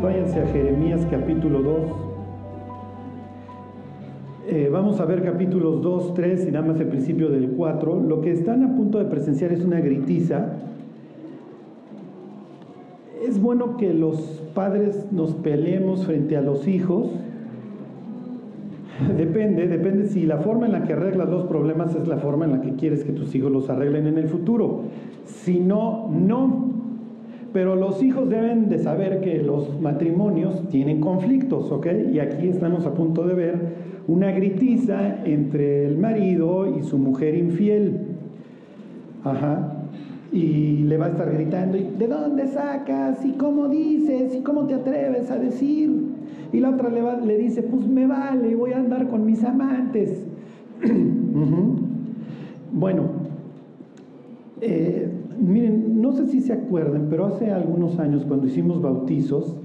váyanse a Jeremías capítulo 2. Eh, vamos a ver capítulos 2, 3 y nada más el principio del 4. Lo que están a punto de presenciar es una gritiza. Es bueno que los padres nos peleemos frente a los hijos. Depende, depende si la forma en la que arreglas los problemas es la forma en la que quieres que tus hijos los arreglen en el futuro. Si no, no. Pero los hijos deben de saber que los matrimonios tienen conflictos, ¿ok? Y aquí estamos a punto de ver una gritiza entre el marido y su mujer infiel. Ajá. Y le va a estar gritando, ¿de dónde sacas? ¿Y cómo dices? ¿Y cómo te atreves a decir? Y la otra le, le dice, pues me vale, voy a andar con mis amantes. Bueno, eh, Miren, no sé si se acuerdan, pero hace algunos años cuando hicimos bautizos,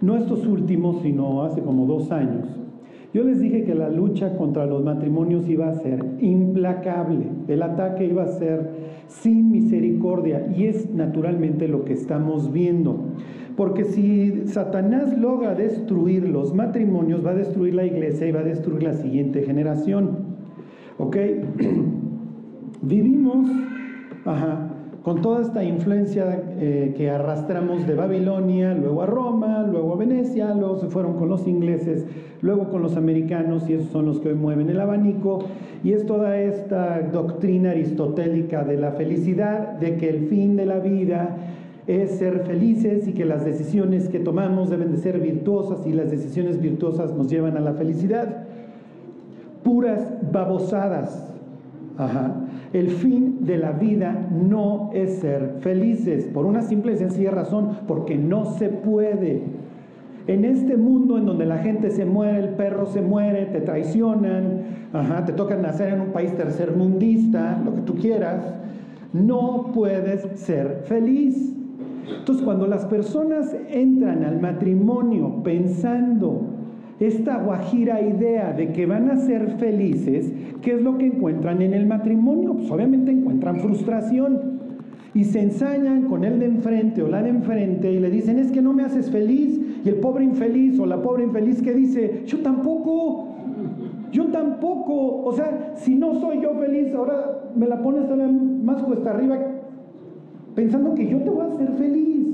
no estos últimos, sino hace como dos años, yo les dije que la lucha contra los matrimonios iba a ser implacable, el ataque iba a ser sin misericordia y es naturalmente lo que estamos viendo. Porque si Satanás logra destruir los matrimonios, va a destruir la iglesia y va a destruir la siguiente generación. ¿Ok? Vivimos, ajá, con toda esta influencia eh, que arrastramos de Babilonia, luego a Roma, luego a Venecia, luego se fueron con los ingleses, luego con los americanos, y esos son los que hoy mueven el abanico, y es toda esta doctrina aristotélica de la felicidad, de que el fin de la vida es ser felices y que las decisiones que tomamos deben de ser virtuosas y las decisiones virtuosas nos llevan a la felicidad. Puras babosadas. Ajá. El fin de la vida no es ser felices, por una simple y sencilla razón, porque no se puede. En este mundo en donde la gente se muere, el perro se muere, te traicionan, te toca nacer en un país tercermundista, lo que tú quieras, no puedes ser feliz. Entonces cuando las personas entran al matrimonio pensando esta guajira idea de que van a ser felices, ¿qué es lo que encuentran en el matrimonio? Pues obviamente encuentran frustración y se ensañan con el de enfrente o la de enfrente y le dicen, es que no me haces feliz. Y el pobre infeliz o la pobre infeliz que dice, yo tampoco, yo tampoco. O sea, si no soy yo feliz, ahora me la pones más cuesta arriba pensando que yo te voy a hacer feliz.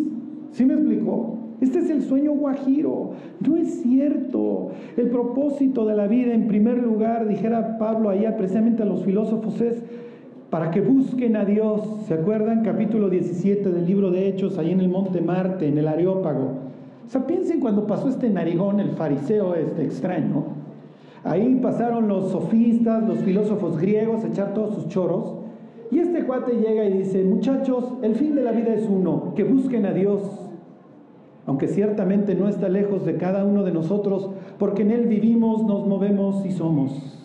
¿Sí me explicó? Este es el sueño guajiro. No es cierto. El propósito de la vida, en primer lugar, dijera Pablo allá precisamente a los filósofos, es para que busquen a Dios. ¿Se acuerdan? Capítulo 17 del libro de Hechos, ahí en el monte Marte, en el Areópago. O sea, piensen cuando pasó este narigón, el fariseo este extraño. Ahí pasaron los sofistas, los filósofos griegos a echar todos sus choros. Y este cuate llega y dice, muchachos, el fin de la vida es uno, que busquen a Dios aunque ciertamente no está lejos de cada uno de nosotros, porque en Él vivimos, nos movemos y somos.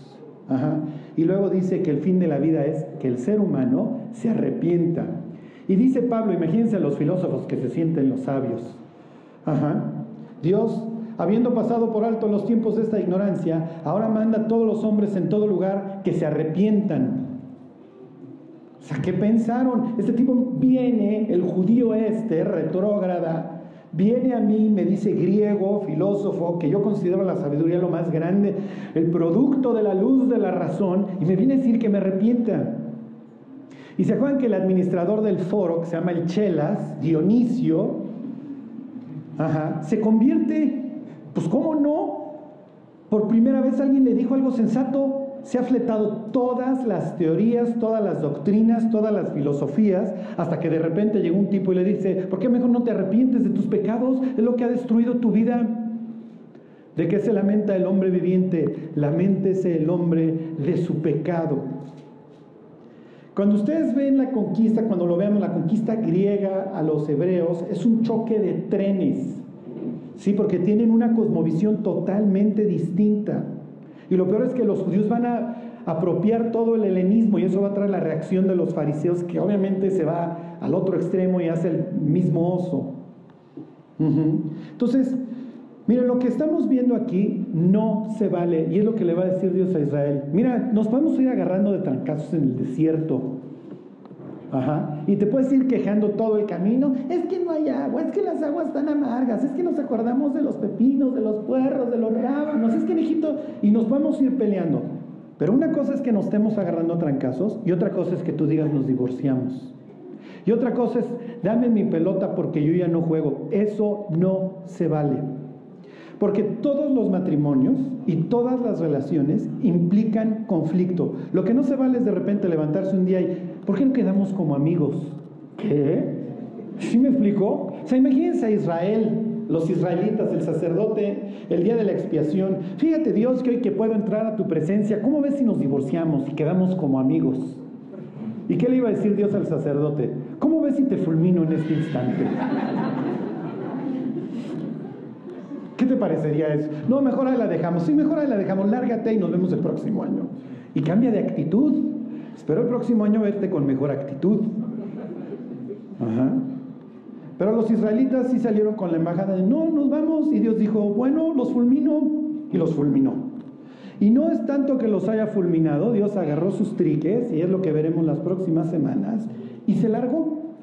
Y luego dice que el fin de la vida es que el ser humano se arrepienta. Y dice Pablo, imagínense a los filósofos que se sienten los sabios. Dios, habiendo pasado por alto los tiempos de esta ignorancia, ahora manda a todos los hombres en todo lugar que se arrepientan. O sea, ¿qué pensaron? Este tipo viene, el judío este, retrógrada, Viene a mí, me dice griego, filósofo, que yo considero la sabiduría lo más grande, el producto de la luz de la razón, y me viene a decir que me arrepienta. Y se acuerdan que el administrador del foro, que se llama el Chelas, Dionisio, se convierte, pues cómo no, por primera vez alguien le dijo algo sensato, se ha fletado todas las teorías, todas las doctrinas, todas las filosofías, hasta que de repente llegó un tipo y le dice, ¿por qué mejor no te arrepientes de tus pecados? Es lo que ha destruido tu vida. ¿De qué se lamenta el hombre viviente? Lamentése el hombre de su pecado. Cuando ustedes ven la conquista, cuando lo veamos, la conquista griega a los hebreos, es un choque de trenes, ¿sí? Porque tienen una cosmovisión totalmente distinta. Y lo peor es que los judíos van a apropiar todo el helenismo y eso va a traer la reacción de los fariseos que obviamente se va al otro extremo y hace el mismo oso. Entonces, miren, lo que estamos viendo aquí no se vale y es lo que le va a decir Dios a Israel. Mira, nos podemos ir agarrando de trancazos en el desierto. Ajá. Y te puedes ir quejando todo el camino. Es que no hay agua, es que las aguas están amargas, es que nos acordamos de los pepinos, de los puerros, de los rábanos, es que mijito, y nos vamos a ir peleando. Pero una cosa es que nos estemos agarrando a trancazos y otra cosa es que tú digas nos divorciamos. Y otra cosa es, dame mi pelota porque yo ya no juego. Eso no se vale. Porque todos los matrimonios y todas las relaciones implican conflicto. Lo que no se vale es de repente levantarse un día y, ¿por qué no quedamos como amigos? ¿Qué? ¿Sí me explicó? O sea, imagínense a Israel, los israelitas, el sacerdote, el día de la expiación. Fíjate Dios que hoy que puedo entrar a tu presencia, ¿cómo ves si nos divorciamos y quedamos como amigos? ¿Y qué le iba a decir Dios al sacerdote? ¿Cómo ves si te fulmino en este instante? ¿Qué te parecería eso? No, mejor ahí la dejamos. Sí, mejor ahí la dejamos. Lárgate y nos vemos el próximo año. Y cambia de actitud. Espero el próximo año verte con mejor actitud. Pero los israelitas sí salieron con la embajada de no, nos vamos. Y Dios dijo, bueno, los fulmino. Y los fulminó. Y no es tanto que los haya fulminado, Dios agarró sus triques, y es lo que veremos las próximas semanas, y se largó.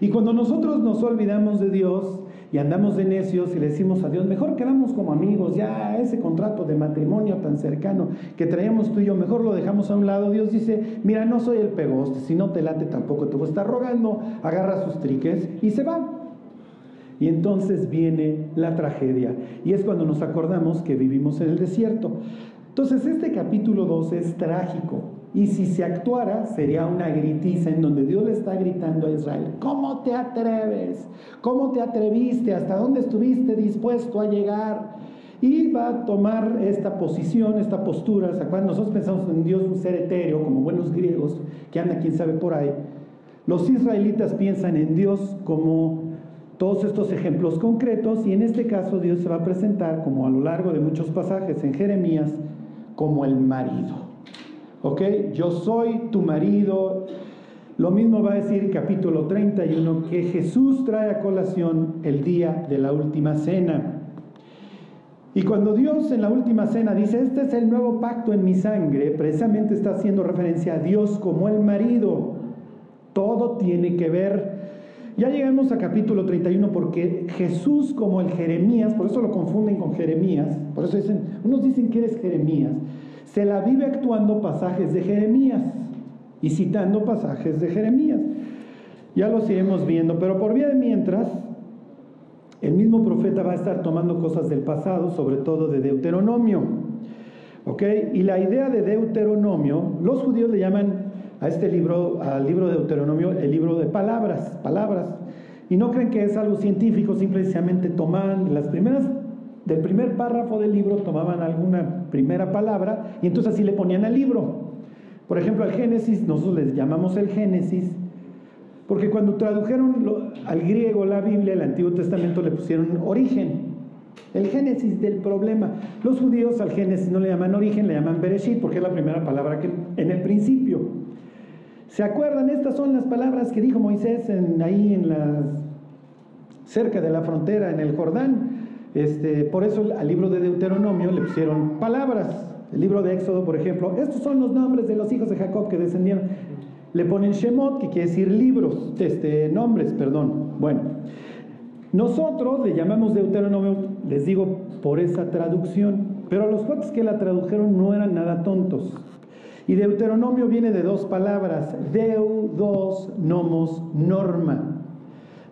Y cuando nosotros nos olvidamos de Dios, y andamos de necios y le decimos a Dios, mejor quedamos como amigos, ya ese contrato de matrimonio tan cercano que traemos tú y yo, mejor lo dejamos a un lado. Dios dice, mira, no soy el pegoste, si no te late tampoco te voy a estar rogando, agarra sus triques y se va. Y entonces viene la tragedia. Y es cuando nos acordamos que vivimos en el desierto. Entonces este capítulo 2 es trágico. Y si se actuara, sería una gritiza en donde Dios le está gritando a Israel, ¿cómo te atreves? ¿Cómo te atreviste? ¿Hasta dónde estuviste dispuesto a llegar? Y va a tomar esta posición, esta postura. Nosotros pensamos en Dios un ser etéreo, como buenos griegos, que anda quién sabe por ahí. Los israelitas piensan en Dios como todos estos ejemplos concretos y en este caso Dios se va a presentar, como a lo largo de muchos pasajes en Jeremías, como el marido. ¿Ok? Yo soy tu marido. Lo mismo va a decir capítulo 31 que Jesús trae a colación el día de la última cena. Y cuando Dios en la última cena dice, este es el nuevo pacto en mi sangre, precisamente está haciendo referencia a Dios como el marido. Todo tiene que ver. Ya llegamos a capítulo 31 porque Jesús como el Jeremías, por eso lo confunden con Jeremías, por eso dicen, unos dicen que eres Jeremías, se la vive actuando pasajes de Jeremías y citando pasajes de Jeremías. Ya los iremos viendo, pero por vía de mientras, el mismo profeta va a estar tomando cosas del pasado, sobre todo de Deuteronomio. ¿Ok? Y la idea de Deuteronomio, los judíos le llaman a este libro, al libro de Deuteronomio, el libro de palabras, palabras. Y no creen que es algo científico, simplemente toman las primeras del primer párrafo del libro tomaban alguna primera palabra y entonces así le ponían al libro. Por ejemplo, al Génesis, nosotros les llamamos el Génesis, porque cuando tradujeron al griego la Biblia, el Antiguo Testamento le pusieron origen, el Génesis del problema. Los judíos al Génesis no le llaman origen, le llaman Bereshit, porque es la primera palabra que en el principio. ¿Se acuerdan? Estas son las palabras que dijo Moisés ahí en las cerca de la frontera en el Jordán. Este, por eso al libro de Deuteronomio le pusieron palabras. El libro de Éxodo, por ejemplo, estos son los nombres de los hijos de Jacob que descendieron. Le ponen Shemot, que quiere decir libros, este, nombres, perdón. Bueno, nosotros le llamamos Deuteronomio, les digo, por esa traducción. Pero los cuates que la tradujeron no eran nada tontos. Y Deuteronomio viene de dos palabras, deu, dos, nomos, norma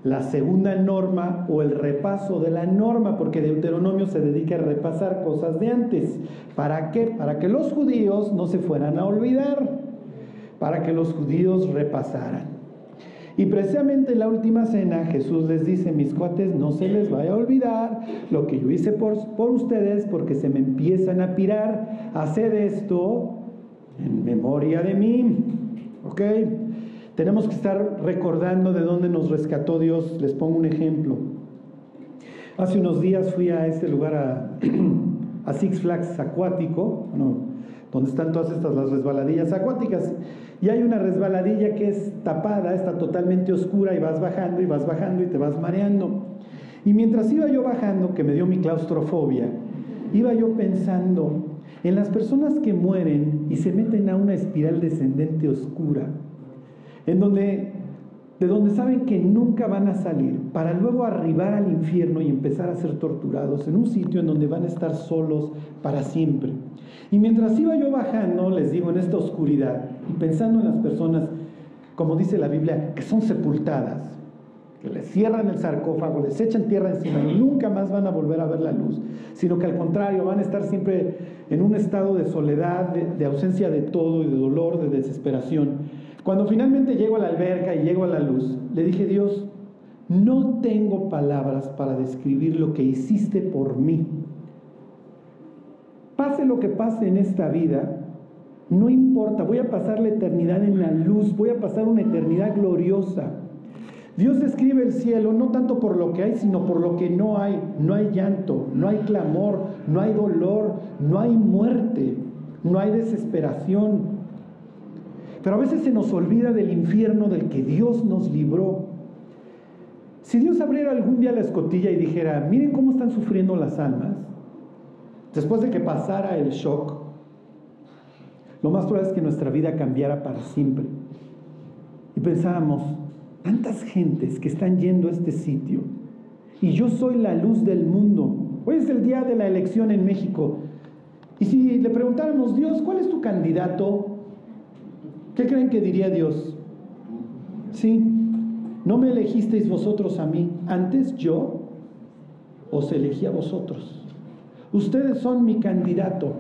la segunda norma o el repaso de la norma, porque Deuteronomio se dedica a repasar cosas de antes. ¿Para qué? Para que los judíos no se fueran a olvidar, para que los judíos repasaran. Y precisamente en la última cena Jesús les dice, mis cuates, no se les vaya a olvidar lo que yo hice por, por ustedes porque se me empiezan a pirar. Haced esto en memoria de mí. ¿Ok? Tenemos que estar recordando de dónde nos rescató Dios. Les pongo un ejemplo. Hace unos días fui a este lugar, a, Six Flags acuático, donde están todas estas las resbaladillas acuáticas. Y hay una resbaladilla que es tapada, está totalmente oscura y vas bajando y vas bajando y te vas mareando. Y mientras iba yo bajando, que me dio mi claustrofobia, iba yo pensando en las personas que mueren y se meten a una espiral descendente oscura en donde, de donde saben que nunca van a salir, para luego arribar al infierno y empezar a ser torturados en un sitio en donde van a estar solos para siempre. Y mientras iba yo bajando, les digo, en esta oscuridad, y pensando en las personas, como dice la Biblia, que son sepultadas, que les cierran el sarcófago, les echan tierra encima y nunca más van a volver a ver la luz, sino que al contrario van a estar siempre en un estado de soledad, de, ausencia de todo y de dolor, de desesperación. Cuando finalmente llego a la alberca y llego a la luz, le dije, Dios, no tengo palabras para describir lo que hiciste por mí. Pase lo que pase en esta vida, no importa, voy a pasar la eternidad en la luz, voy a pasar una eternidad gloriosa. Dios describe el cielo no tanto por lo que hay, sino por lo que no hay. No hay llanto, no hay clamor, no hay dolor, no hay muerte, no hay desesperación. Pero a veces se nos olvida del infierno del que Dios nos libró. Si Dios abriera algún día la escotilla y dijera, miren cómo están sufriendo las almas, después de que pasara el shock, lo más probable es que nuestra vida cambiara para siempre. Y pensábamos, tantas gentes que están yendo a este sitio. Y yo soy la luz del mundo. Hoy es el día de la elección en México. Y si le preguntáramos, Dios, ¿cuál es tu candidato? ¿Qué creen que diría Dios? Sí, no me elegisteis vosotros a mí, antes yo os elegí a vosotros. Ustedes son mi candidato.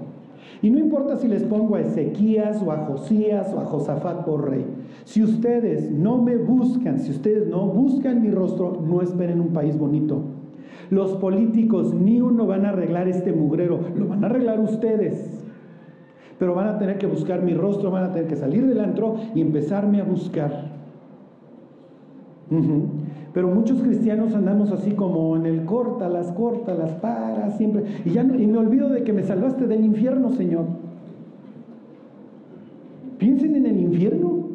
Y no importa si les pongo a Ezequías o a Josías o a Josafat por rey. Si ustedes no me buscan, si ustedes no buscan mi rostro, no esperen un país bonito. Los políticos ni uno van a arreglar este mugrero, lo van a arreglar ustedes. Pero van a tener que buscar mi rostro, van a tener que salir del antro y empezarme a buscar. Pero muchos cristianos andamos así como en el corta, las corta, las para, siempre. Y ya y me olvido de que me salvaste del infierno, Señor. Piensen en el infierno.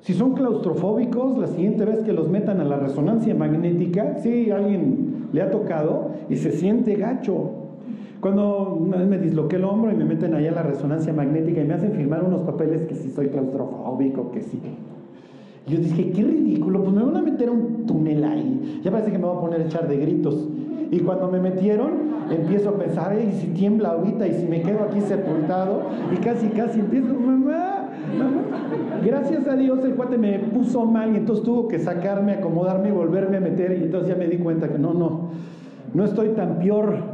Si son claustrofóbicos, la siguiente vez que los metan a la resonancia magnética, sí, alguien le ha tocado y se siente gacho. Cuando una vez me disloqué el hombro y me meten allá a la resonancia magnética y me hacen firmar unos papeles que sí soy claustrofóbico, que sí. Yo dije, qué ridículo, pues me van a meter un túnel ahí. Ya parece que me voy a poner a echar de gritos. Y cuando me metieron, empiezo a pensar, y si tiembla ahorita y si me quedo aquí sepultado, y casi, casi empiezo, mamá, mamá. Gracias a Dios el cuate me puso mal y entonces tuvo que sacarme, acomodarme y volverme a meter. Y entonces ya me di cuenta que no, no, no estoy tan peor.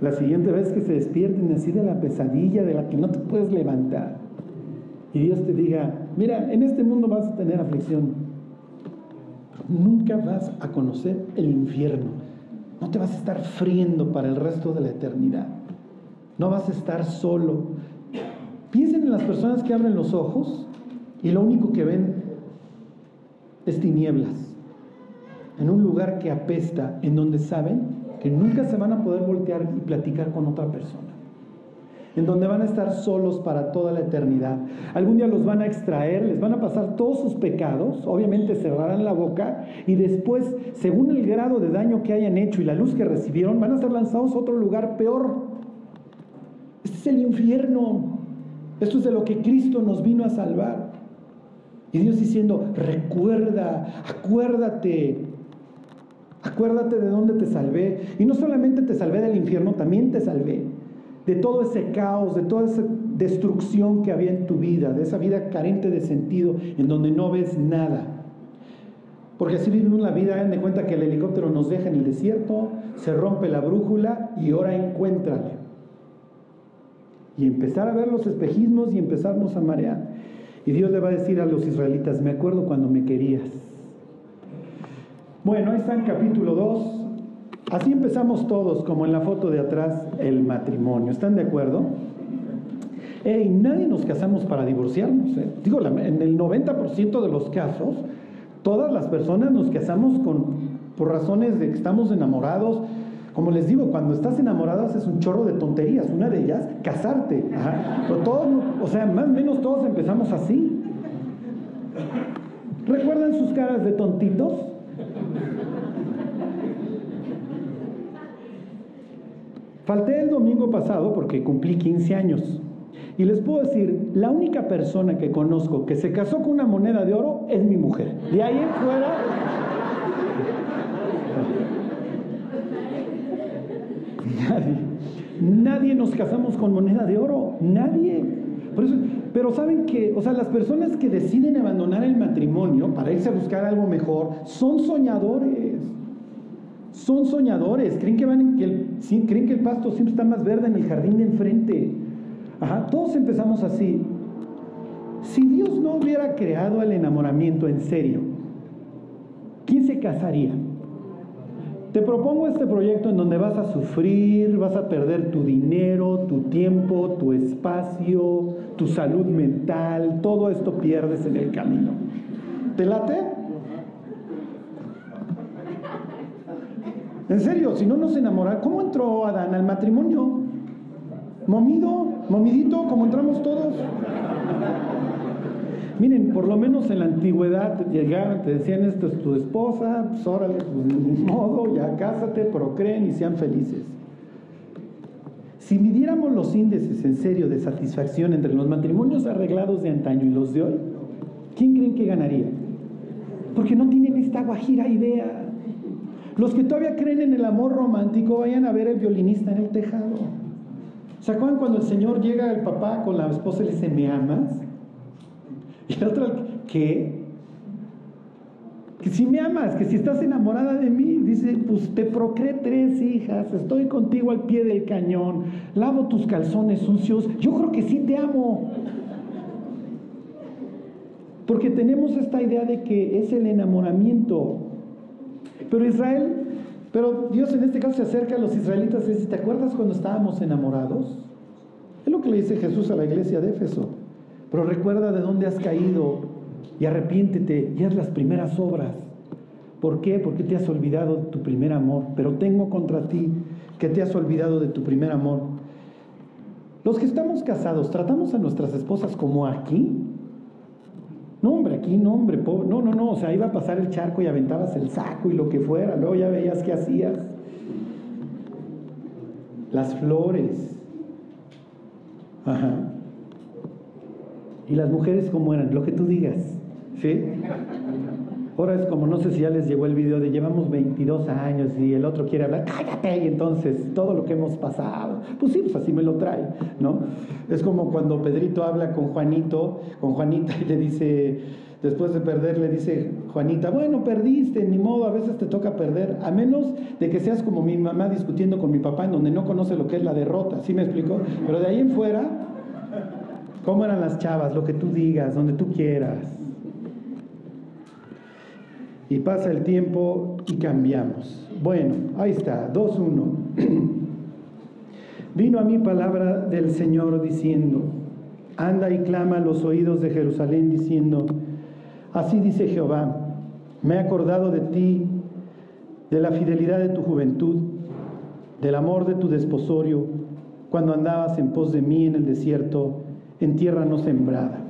La siguiente vez que se despierten así de la pesadilla de la que no te puedes levantar y Dios te diga, mira, en este mundo vas a tener aflicción, nunca vas a conocer el infierno, no te vas a estar friendo para el resto de la eternidad, no vas a estar solo. Piensen en las personas que abren los ojos y lo único que ven es tinieblas, en un lugar que apesta, en donde saben que nunca se van a poder voltear y platicar con otra persona, en donde van a estar solos para toda la eternidad. Algún día los van a extraer, les van a pasar todos sus pecados, obviamente cerrarán la boca y después, según el grado de daño que hayan hecho y la luz que recibieron, van a ser lanzados a otro lugar peor. Este es el infierno. Esto es de lo que Cristo nos vino a salvar. Y Dios diciendo, recuerda, acuérdate, Acuérdate de dónde te salvé. Y no solamente te salvé del infierno, también te salvé de todo ese caos, de toda esa destrucción que había en tu vida, de esa vida carente de sentido, en donde no ves nada. Porque así vivimos la vida, den de cuenta que el helicóptero nos deja en el desierto, se rompe la brújula y ahora encuéntrale. Y empezar a ver los espejismos y empezarnos a marear. Y Dios le va a decir a los israelitas, me acuerdo cuando me querías. Bueno, ahí está en capítulo 2. Así empezamos todos, como en la foto de atrás, el matrimonio. ¿Están de acuerdo? Hey, nadie nos casamos para divorciarnos. ¿eh? Digo, en el 90% de los casos, todas las personas nos casamos con, por razones de que estamos enamorados. Como les digo, cuando estás enamorado haces un chorro de tonterías. Una de ellas, casarte. Pero todos, o sea, más o menos todos empezamos así. ¿Recuerdan sus caras de tontitos? Falté el domingo pasado porque cumplí 15 años. Y les puedo decir, la única persona que conozco que se casó con una moneda de oro es mi mujer. De ahí en fuera... Nadie. Nadie nos casamos con moneda de oro. Nadie. pero saben que, o sea, las personas que deciden abandonar el matrimonio para irse a buscar algo mejor son soñadores. Son soñadores. Creen que, el pasto siempre está más verde en el jardín de enfrente. Ajá, todos empezamos así. Si Dios no hubiera creado el enamoramiento en serio, ¿quién se casaría? Te propongo este proyecto en donde vas a sufrir, vas a perder tu dinero, tu tiempo, tu espacio, tu salud mental, todo esto pierdes en el camino. ¿Te late? En serio, si no nos enamora, ¿cómo entró Adán al matrimonio? Momido, momidito, como entramos todos. Miren, por lo menos en la antigüedad te llegaban, te decían esto es tu esposa, pues órale, pues modo, ya cásate, procreen y sean felices. Si midiéramos los índices en serio de satisfacción entre los matrimonios arreglados de antaño y los de hoy, ¿quién creen que ganaría? Porque no tienen esta guajira idea. Los que todavía creen en el amor romántico, vayan a ver el violinista en el tejado. ¿Se acuerdan cuando el Señor llega el papá con la esposa y le dice, ¿me amas? Y el otro, ¿qué? Que si me amas, que si estás enamorada de mí, dice, pues te procreé tres hijas, estoy contigo al pie del cañón, lavo tus calzones sucios, yo creo que sí te amo. Porque tenemos esta idea de que es el enamoramiento. Pero Israel pero Dios en este caso se acerca a los israelitas y dice, ¿te acuerdas cuando estábamos enamorados? Es lo que le dice Jesús a la iglesia de Éfeso. Pero recuerda de dónde has caído y arrepiéntete y haz las primeras obras. ¿Por qué? Porque te has olvidado de tu primer amor. Pero tengo contra ti que te has olvidado de tu primer amor. Los que estamos casados, ¿tratamos a nuestras esposas como aquí? No, hombre, aquí no, hombre, no, no, no, o sea, iba a pasar el charco y aventabas el saco y lo que fuera, luego ya veías qué hacías. Las flores. Ajá. Y las mujeres como eran, lo que tú digas, ¿sí? Ahora es como, no sé si ya les llegó el video de llevamos 22 años y el otro quiere hablar, cállate, y entonces todo lo que hemos pasado, pues sí, pues así me lo trae, ¿no? Es como cuando Pedrito habla con Juanito, con Juanita y le dice, después de perder, le dice Juanita, bueno, perdiste, ni modo, a veces te toca perder, a menos de que seas como mi mamá discutiendo con mi papá en donde no conoce lo que es la derrota, ¿sí me explico? Pero de ahí en fuera, ¿cómo eran las chavas? Lo que tú digas, donde tú quieras. Y pasa el tiempo y cambiamos. Bueno, ahí está, 2.1. Vino a mí palabra del Señor diciendo, anda y clama a los oídos de Jerusalén diciendo, así dice Jehová, me he acordado de ti, de la fidelidad de tu juventud, del amor de tu desposorio, cuando andabas en pos de mí en el desierto, en tierra no sembrada.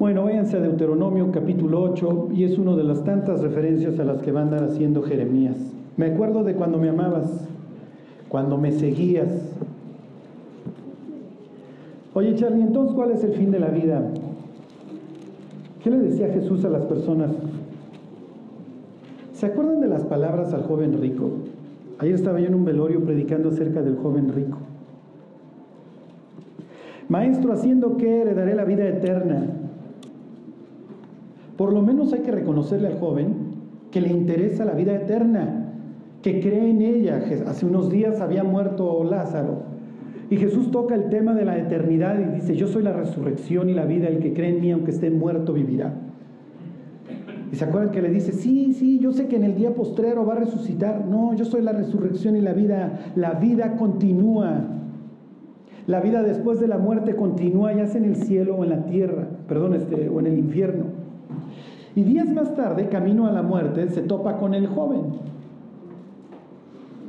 Bueno, váyanse a Deuteronomio capítulo 8 y es una de las tantas referencias a las que va a haciendo Jeremías. Me acuerdo de cuando me amabas, cuando me seguías. Oye Charlie, entonces ¿cuál es el fin de la vida? ¿Qué le decía Jesús a las personas? ¿Se acuerdan de las palabras al joven rico? Ayer estaba yo en un velorio predicando acerca del joven rico. Maestro, haciendo qué heredaré la vida eterna. Por lo menos hay que reconocerle al joven que le interesa la vida eterna, que cree en ella. Hace unos días había muerto Lázaro y Jesús toca el tema de la eternidad y dice, yo soy la resurrección y la vida, el que cree en mí aunque esté muerto vivirá. Y se acuerdan que le dice, sí, sí, yo sé que en el día postrero va a resucitar. No, yo soy la resurrección y la vida. La vida continúa. La vida después de la muerte continúa, ya sea en el cielo o en la tierra, perdón, este, o en el infierno. Y días más tarde, camino a la muerte, se topa con el joven,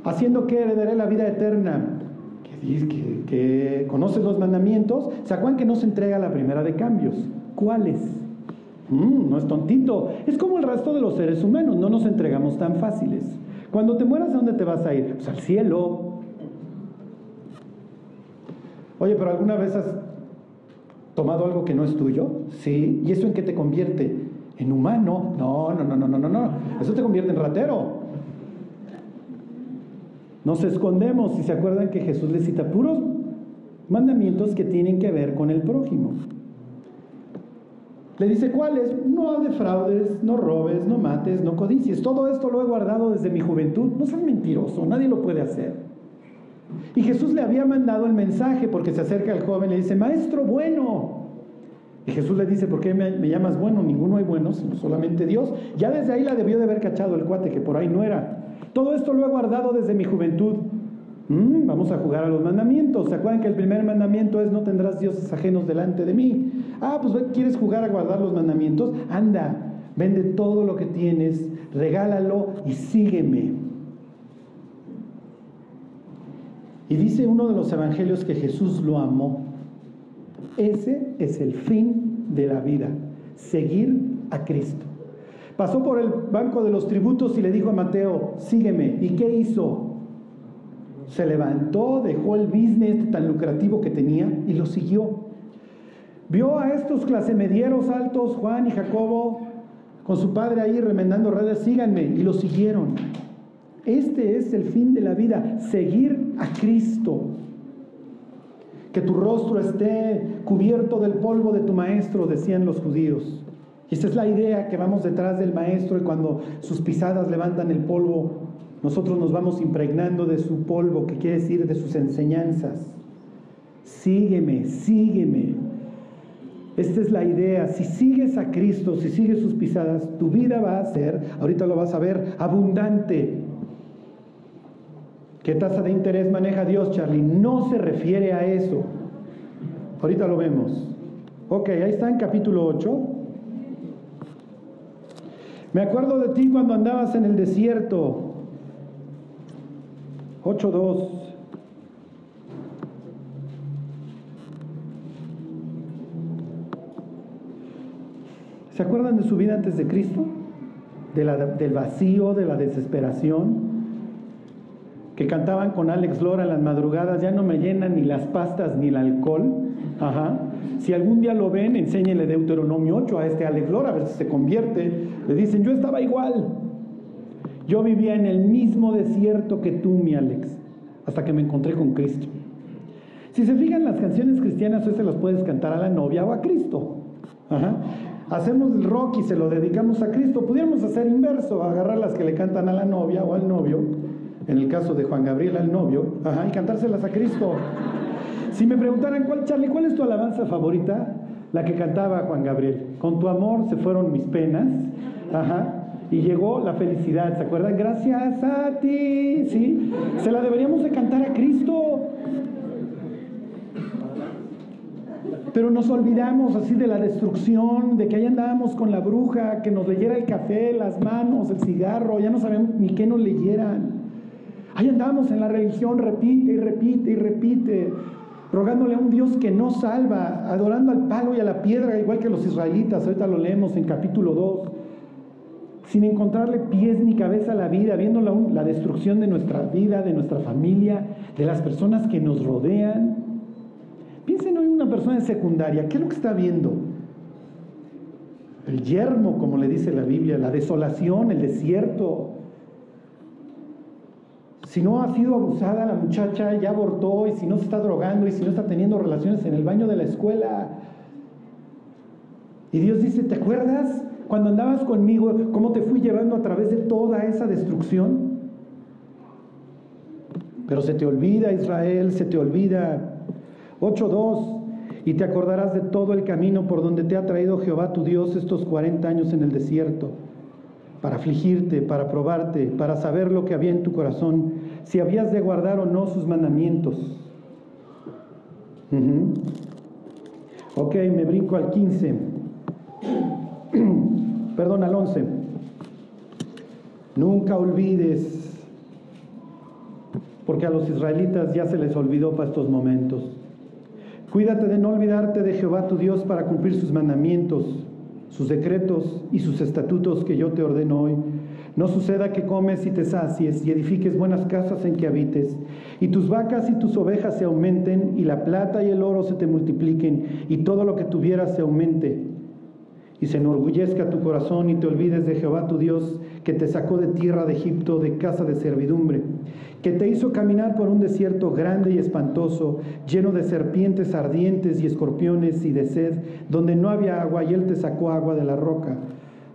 haciendo que heredaré la vida eterna. Que, que, que conoce los mandamientos, ¿se acuerdan que no se entrega la primera de cambios? ¿Cuáles? Mm, no es tontito. Es como el resto de los seres humanos, no nos entregamos tan fáciles. Cuando te mueras, ¿a dónde te vas a ir? Pues al cielo. Oye, pero ¿alguna vez has tomado algo que no es tuyo? Sí. ¿Y eso en qué te convierte? ¿En humano? No, no, no, no, no, no, no. Eso te convierte en ratero. Nos escondemos y se acuerdan que Jesús les cita puros mandamientos que tienen que ver con el prójimo. Le dice, ¿cuáles? No defraudes, no robes, no mates, no codicies. Todo esto lo he guardado desde mi juventud. No seas mentiroso, nadie lo puede hacer. Y Jesús le había mandado el mensaje porque se acerca al joven y le dice, maestro bueno. Y Jesús le dice, ¿por qué me, llamas bueno? Ninguno hay bueno, sino solamente Dios. Ya desde ahí la debió de haber cachado el cuate, que por ahí no era. Todo esto lo he guardado desde mi juventud. Mm, vamos a jugar a los mandamientos. ¿Se acuerdan que el primer mandamiento es no tendrás dioses ajenos delante de mí? Ah, pues ¿quieres jugar a guardar los mandamientos? Anda, vende todo lo que tienes, regálalo y sígueme. Y dice uno de los evangelios que Jesús lo amó. Ese es el fin de la vida, seguir a Cristo. Pasó por el banco de los tributos y le dijo a Mateo, sígueme. ¿Y qué hizo? Se levantó, dejó el business tan lucrativo que tenía y lo siguió. Vio a estos clasemedieros altos, Juan y Jacobo, con su padre ahí remendando redes, síganme, y lo siguieron. Este es el fin de la vida, seguir a Cristo. Que tu rostro esté cubierto del polvo de tu maestro, decían los judíos. Y esta es la idea que vamos detrás del maestro y cuando sus pisadas levantan el polvo, nosotros nos vamos impregnando de su polvo, que quiere decir de sus enseñanzas. Sígueme, sígueme. Esta es la idea. Si sigues a Cristo, si sigues sus pisadas, tu vida va a ser, ahorita lo vas a ver, abundante. ¿Qué tasa de interés maneja Dios, Charlie? No se refiere a eso. Ahorita lo vemos. Ok, ahí está en capítulo 8. Me acuerdo de ti cuando andabas en el desierto. 8.2. ¿Se acuerdan de su vida antes de Cristo? De la, del vacío, de la desesperación. Que cantaban con Alex Lora en las madrugadas, ya no me llenan ni las pastas ni el alcohol. Ajá. Si algún día lo ven, enséñenle Deuteronomio 8 a este Alex Lora, a ver si se convierte. Le dicen, yo estaba igual. Yo vivía en el mismo desierto que tú, mi Alex, hasta que me encontré con Cristo. Si se fijan, las canciones cristianas hoy se las puedes cantar a la novia o a Cristo. Ajá. Hacemos el rock y se lo dedicamos a Cristo. Pudiéramos hacer inverso, agarrar las que le cantan a la novia o al novio, en el caso de Juan Gabriel al novio, y cantárselas a Cristo. Si me preguntaran, ¿cuál, Charlie, cuál es tu alabanza favorita? La que cantaba Juan Gabriel. Con tu amor se fueron mis penas. Ajá. Y llegó la felicidad, ¿se acuerdan? Gracias a ti, ¿sí? Se la deberíamos de cantar a Cristo. Pero nos olvidamos así de la destrucción, de que ahí andábamos con la bruja, que nos leyera el café, las manos, el cigarro, ya no sabemos ni qué nos leyeran. Ahí andábamos en la religión, repite y repite y repite rogándole a un Dios que no salva, adorando al palo y a la piedra, igual que los israelitas, ahorita lo leemos en capítulo 2, sin encontrarle pies ni cabeza a la vida, viendo la, destrucción de nuestra vida, de nuestra familia, de las personas que nos rodean. Piensen hoy una persona en secundaria, ¿qué es lo que está viendo? El yermo, como le dice la Biblia, la desolación, el desierto, si no ha sido abusada la muchacha, ya abortó, y si no se está drogando, y si no está teniendo relaciones en el baño de la escuela. Y Dios dice, ¿te acuerdas cuando andabas conmigo, cómo te fui llevando a través de toda esa destrucción? Pero se te olvida, Israel, se te olvida. 8.2. Y te acordarás de todo el camino por donde te ha traído Jehová tu Dios estos 40 años en el desierto para afligirte, para probarte, para saber lo que había en tu corazón, si habías de guardar o no sus mandamientos. Ok, me brinco al 15. Perdón, al 11. Nunca olvides, porque a los israelitas ya se les olvidó para estos momentos. Cuídate de no olvidarte de Jehová tu Dios para cumplir sus mandamientos sus decretos y sus estatutos que yo te ordeno hoy, No suceda que comes y te sacies y edifiques buenas casas en que habites, y tus vacas y tus ovejas se aumenten, y la plata y el oro se te multipliquen, y todo lo que tuvieras se aumente. Y se enorgullezca tu corazón y te olvides de Jehová tu Dios, que te sacó de tierra de Egipto, de casa de servidumbre, que te hizo caminar por un desierto grande y espantoso, lleno de serpientes ardientes y escorpiones y de sed, donde no había agua, y él te sacó agua de la roca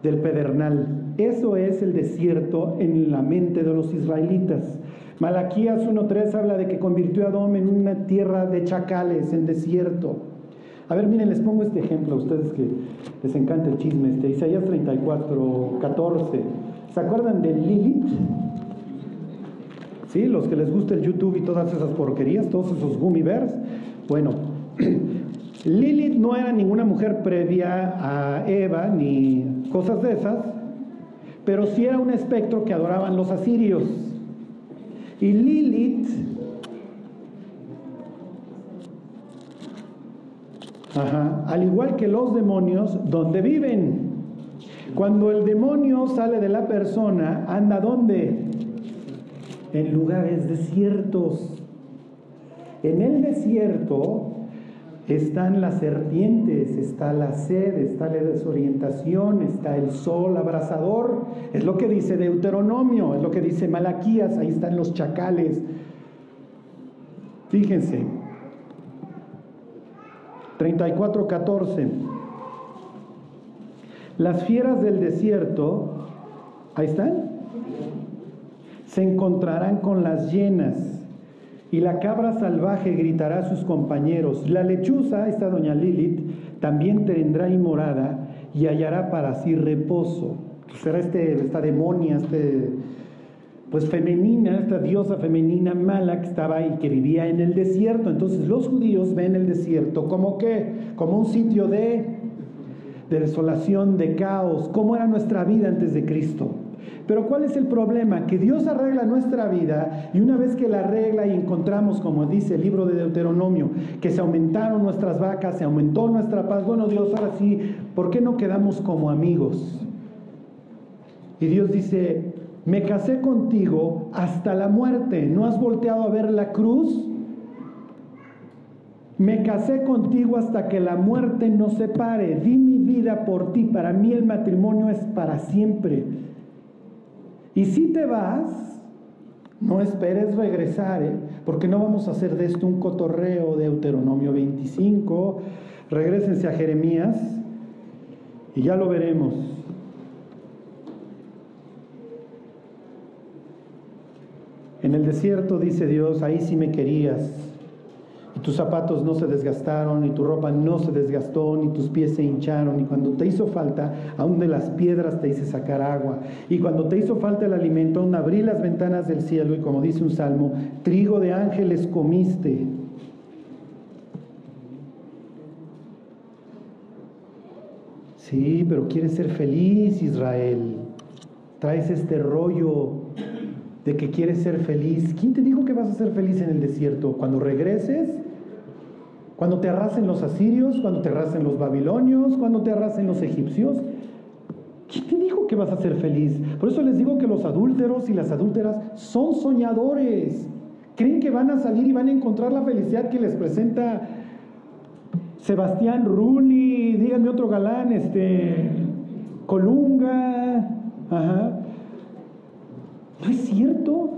del pedernal. Eso es el desierto en la mente de los israelitas. Malaquías 1.3 habla de que convirtió a Adón en una tierra de chacales, en desierto. A ver, miren, les pongo este ejemplo a ustedes que les encanta el chisme. Este, Isaías 34, 14. ¿Se acuerdan de Lilith? ¿Sí? Los que les gusta el YouTube y todas esas porquerías, todos esos gummy. Bueno, Lilith no era ninguna mujer previa a Eva ni cosas de esas, pero sí era un espectro que adoraban los asirios. Y Lilith, al igual que los demonios, ¿dónde viven? Cuando el demonio sale de la persona, anda ¿dónde? En lugares desiertos. En el desierto están las serpientes, está la sed, está la desorientación, está el sol abrasador. Es lo que dice Deuteronomio, es lo que dice Malaquías, ahí están los chacales. Fíjense, 34.14. Las fieras del desierto, ahí están, se encontrarán con las llenas y la cabra salvaje gritará a sus compañeros. La lechuza, esta doña Lilith, también tendrá y morada y hallará para sí reposo. Será este, esta demonia, este, pues femenina, esta diosa femenina mala que estaba y que vivía en el desierto. Entonces los judíos ven el desierto como qué? Como un sitio de, de desolación, de caos. ¿Cómo era nuestra vida antes de Cristo? Pero ¿cuál es el problema? Que Dios arregla nuestra vida y una vez que la arregla y encontramos, como dice el libro de Deuteronomio, que se aumentaron nuestras vacas, se aumentó nuestra paz, bueno Dios, ahora sí, ¿por qué no quedamos como amigos? Y Dios dice, me casé contigo hasta la muerte, ¿no has volteado a ver la cruz? Me casé contigo hasta que la muerte nos separe. Di mi vida por ti. Para mí el matrimonio es para siempre. Y si te vas, no esperes regresar, ¿eh? porque no vamos a hacer de esto un cotorreo de Deuteronomio 25. Regrésense a Jeremías y ya lo veremos. En el desierto dice Dios, ahí sí me querías, tus zapatos no se desgastaron, y tu ropa no se desgastó, ni tus pies se hincharon, y cuando te hizo falta, aún de las piedras te hice sacar agua, y cuando te hizo falta el alimento, aún abrí las ventanas del cielo, y como dice un salmo, trigo de ángeles comiste. Sí, pero quieres ser feliz, Israel. Traes este rollo de que quieres ser feliz. ¿Quién te dijo que vas a ser feliz en el desierto? Cuando regreses, cuando te arrasen los asirios, cuando te arrasen los babilonios, cuando te arrasen los egipcios. ¿Quién te dijo que vas a ser feliz? Por eso les digo que los adúlteros y las adúlteras son soñadores. Creen que van a salir y van a encontrar la felicidad que les presenta Sebastián Rulli, díganme otro galán, este, Colunga, ajá. No es cierto.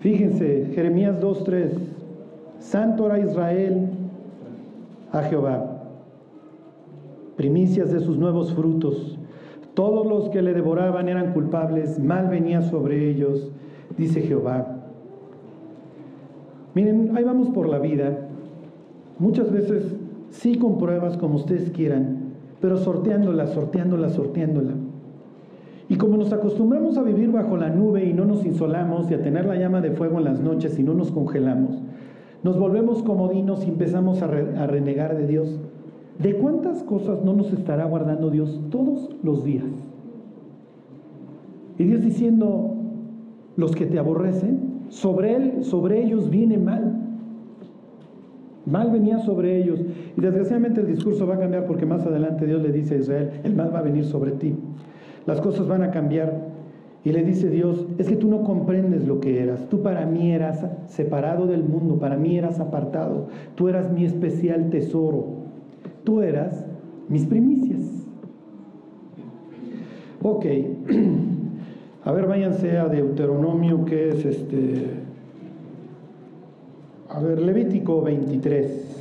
Fíjense, Jeremías 2.3. Santo era Israel a Jehová, primicias de sus nuevos frutos. Todos los que le devoraban eran culpables, mal venía sobre ellos, dice Jehová. Miren, ahí vamos por la vida. Muchas veces sí con pruebas como ustedes quieran, pero sorteándola, sorteándola, sorteándola. Y como nos acostumbramos a vivir bajo la nube y no nos insolamos y a tener la llama de fuego en las noches y no nos congelamos, nos volvemos comodinos y empezamos a, renegar de Dios. ¿De cuántas cosas no nos estará guardando Dios todos los días? Y Dios diciendo, los que te aborrecen, sobre él, sobre ellos viene mal. Mal venía sobre ellos. Y desgraciadamente el discurso va a cambiar porque más adelante Dios le dice a Israel, el mal va a venir sobre ti. Las cosas van a cambiar. Y le dice Dios, es que tú no comprendes lo que eras, tú para mí eras separado del mundo, para mí eras apartado, tú eras mi especial tesoro, tú eras mis primicias. Ok, a ver, váyanse a Deuteronomio, que es este, a ver, Levítico 23.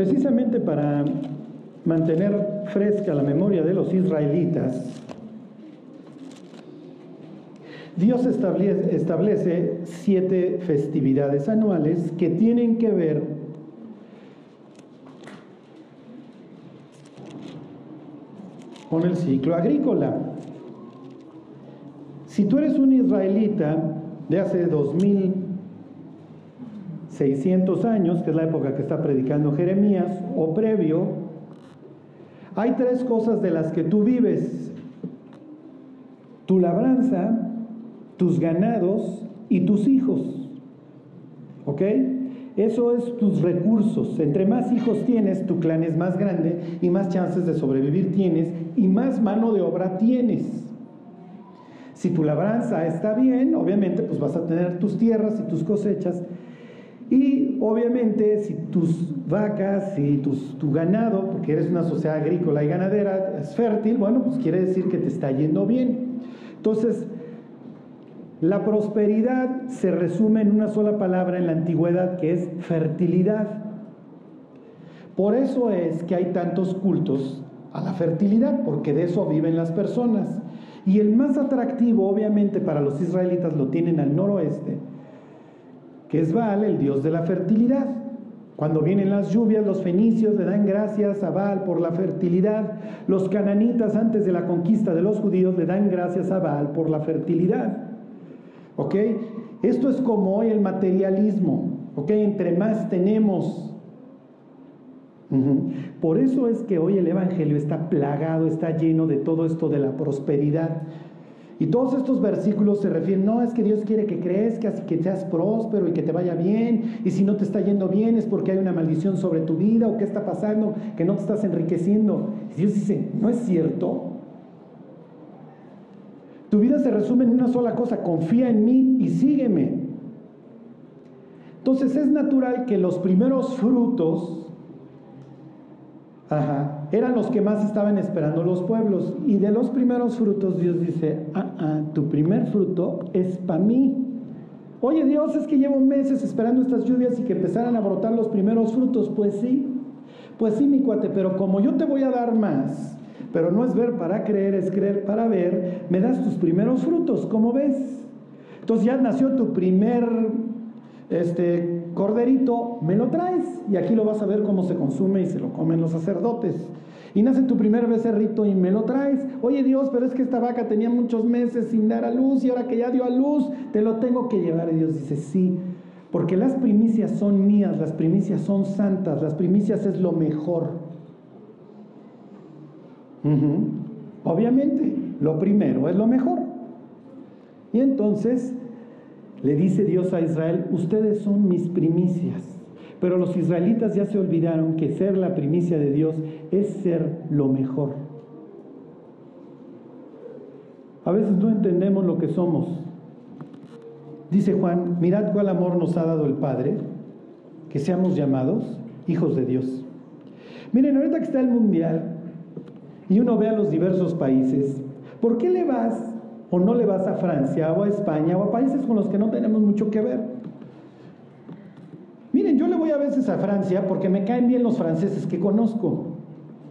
Precisamente para mantener fresca la memoria de los israelitas, Dios establece, siete festividades anuales que tienen que ver con el ciclo agrícola. Si tú eres un israelita de hace 2600 años, que es la época que está predicando Jeremías, o previo, hay tres cosas de las que tú vives. Tu labranza, tus ganados y tus hijos. ¿Ok? Eso es tus recursos. Entre más hijos tienes, tu clan es más grande y más chances de sobrevivir tienes y más mano de obra tienes. Si tu labranza está bien, obviamente pues vas a tener tus tierras y tus cosechas. Y obviamente si tus vacas tus, tu ganado, porque eres una sociedad agrícola y ganadera, es fértil, bueno, pues quiere decir que te está yendo bien. Entonces, la prosperidad se resume en una sola palabra en la antigüedad que es fertilidad. Por eso es que hay tantos cultos a la fertilidad, porque de eso viven las personas. Y el más atractivo, obviamente, para los israelitas lo tienen al noroeste, que es Baal, el dios de la fertilidad. Cuando vienen las lluvias, los fenicios le dan gracias a Baal por la fertilidad. Los cananitas, antes de la conquista de los judíos, le dan gracias a Baal por la fertilidad. ¿Ok? Esto es como hoy el materialismo. ¿Ok? Entre más tenemos. Por eso es que hoy el Evangelio está plagado, está lleno de todo esto de la prosperidad. Y todos estos versículos se refieren, no, es que Dios quiere que crezcas y que seas próspero y que te vaya bien. Y si no te está yendo bien es porque hay una maldición sobre tu vida o qué está pasando, que no te estás enriqueciendo. Y Dios dice, no es cierto. Tu vida se resume en una sola cosa, confía en mí y sígueme. Entonces es natural que los primeros frutos eran los que más estaban esperando los pueblos. Y de los primeros frutos Dios dice, ah, ah, tu primer fruto es para mí. Oye Dios, es que llevo meses esperando estas lluvias y que empezaran a brotar los primeros frutos. Pues sí, pues sí, mi cuate, pero como yo te voy a dar más, pero no es ver para creer, es creer para ver. Me das tus primeros frutos, ¿cómo ves? Entonces ya nació tu primer este, corderito, me lo traes y aquí lo vas a ver cómo se consume y se lo comen los sacerdotes. Y nace tu primer becerrito y me lo traes. Oye Dios, pero es que esta vaca tenía muchos meses sin dar a luz y ahora que ya dio a luz, te lo tengo que llevar. Y Dios dice, sí, porque las primicias son mías, las primicias son santas, las primicias es lo mejor. Obviamente, lo primero es lo mejor. Y entonces le dice Dios a Israel, ustedes son mis primicias. Pero los israelitas ya se olvidaron que ser la primicia de Dios es ser lo mejor. A veces no entendemos lo que somos. Dice Juan, mirad cuál amor nos ha dado el Padre, que seamos llamados hijos de Dios. Miren, ahorita que está el mundial, y uno ve a los diversos países, ¿por qué le vas o no le vas a Francia o a España o a países con los que no tenemos mucho que ver? Miren, yo le voy a veces a Francia porque me caen bien los franceses que conozco.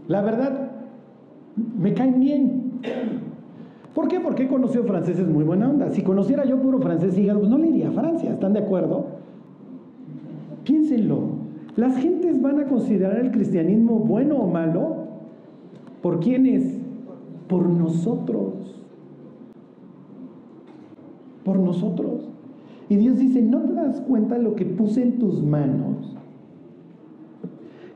La verdad, me caen bien. ¿Por qué? Porque he conocido franceses muy buena onda. Si conociera yo puro francés pues no le iría a Francia, ¿están de acuerdo? Piénsenlo. ¿Las gentes van a considerar el cristianismo bueno o malo ¿Por quiénes? Por nosotros. Por nosotros. Y Dios dice, ¿no te das cuenta lo que puse en tus manos?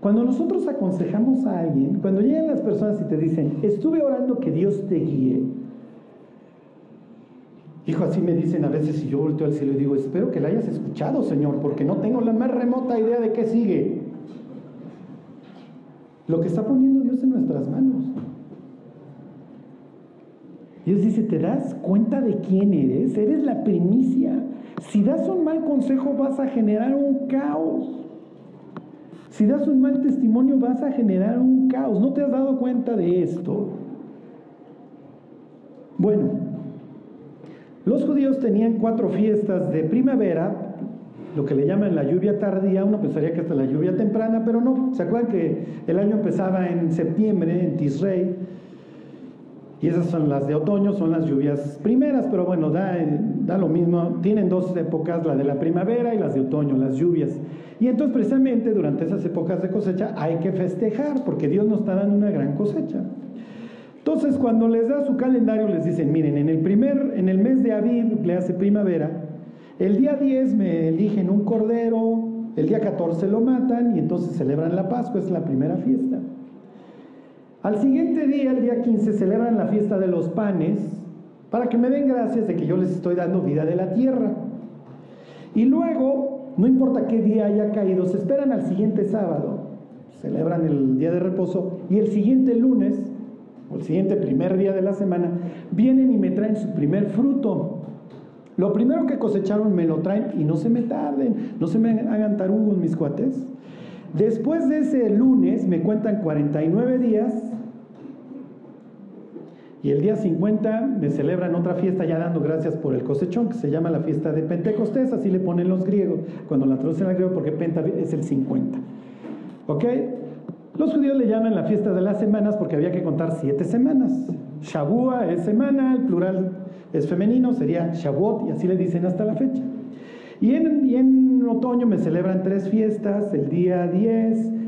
Cuando nosotros aconsejamos a alguien, cuando llegan las personas y te dicen, estuve orando que Dios te guíe, Hijo, así me dicen a veces y yo volteo al cielo y digo, espero que la hayas escuchado, Señor, porque no tengo la más remota idea de qué sigue. Lo que está poniendo Dios en nuestras manos. Dios dice, ¿te das cuenta de quién eres? Eres la primicia. Si das un mal consejo vas a generar un caos. Si das un mal testimonio vas a generar un caos. ¿No te has dado cuenta de esto? Bueno, los judíos tenían cuatro fiestas de primavera, lo que le llaman la lluvia tardía, uno pensaría que hasta la lluvia temprana, pero no. ¿Se acuerdan que el año empezaba en septiembre, en Tisrei? Y esas son las de otoño, son las lluvias primeras, pero bueno, da, da lo mismo. Tienen dos épocas, la de la primavera y las de otoño, las lluvias. Y entonces precisamente durante esas épocas de cosecha hay que festejar, porque Dios nos está dando una gran cosecha. Entonces, cuando les da su calendario, les dicen, miren, en el primer, en el mes de Aviv, le hace primavera, el día 10 me eligen un cordero, el día 14 lo matan y entonces celebran la Pascua, es la primera fiesta. Al siguiente día, el día 15, celebran la fiesta de los panes para que me den gracias de que yo les estoy dando vida de la tierra. Y luego, no importa qué día haya caído, se esperan al siguiente sábado, celebran el día de reposo y el siguiente lunes el siguiente primer día de la semana, vienen y me traen su primer fruto. Lo primero que cosecharon me lo traen y no se me tarden, no se me hagan tarugos mis cuates. Después de ese lunes me cuentan 49 días y el día 50 me celebran otra fiesta ya dando gracias por el cosechón que se llama la fiesta de Pentecostés, así le ponen los griegos, cuando la traducen al griego porque Penta es el 50. ¿Ok? Los judíos le llaman la fiesta de las semanas porque había que contar siete semanas. Shabua es semana, el plural es femenino, sería Shavuot y así le dicen hasta la fecha. Y en, y en otoño me celebran tres fiestas, el día 10,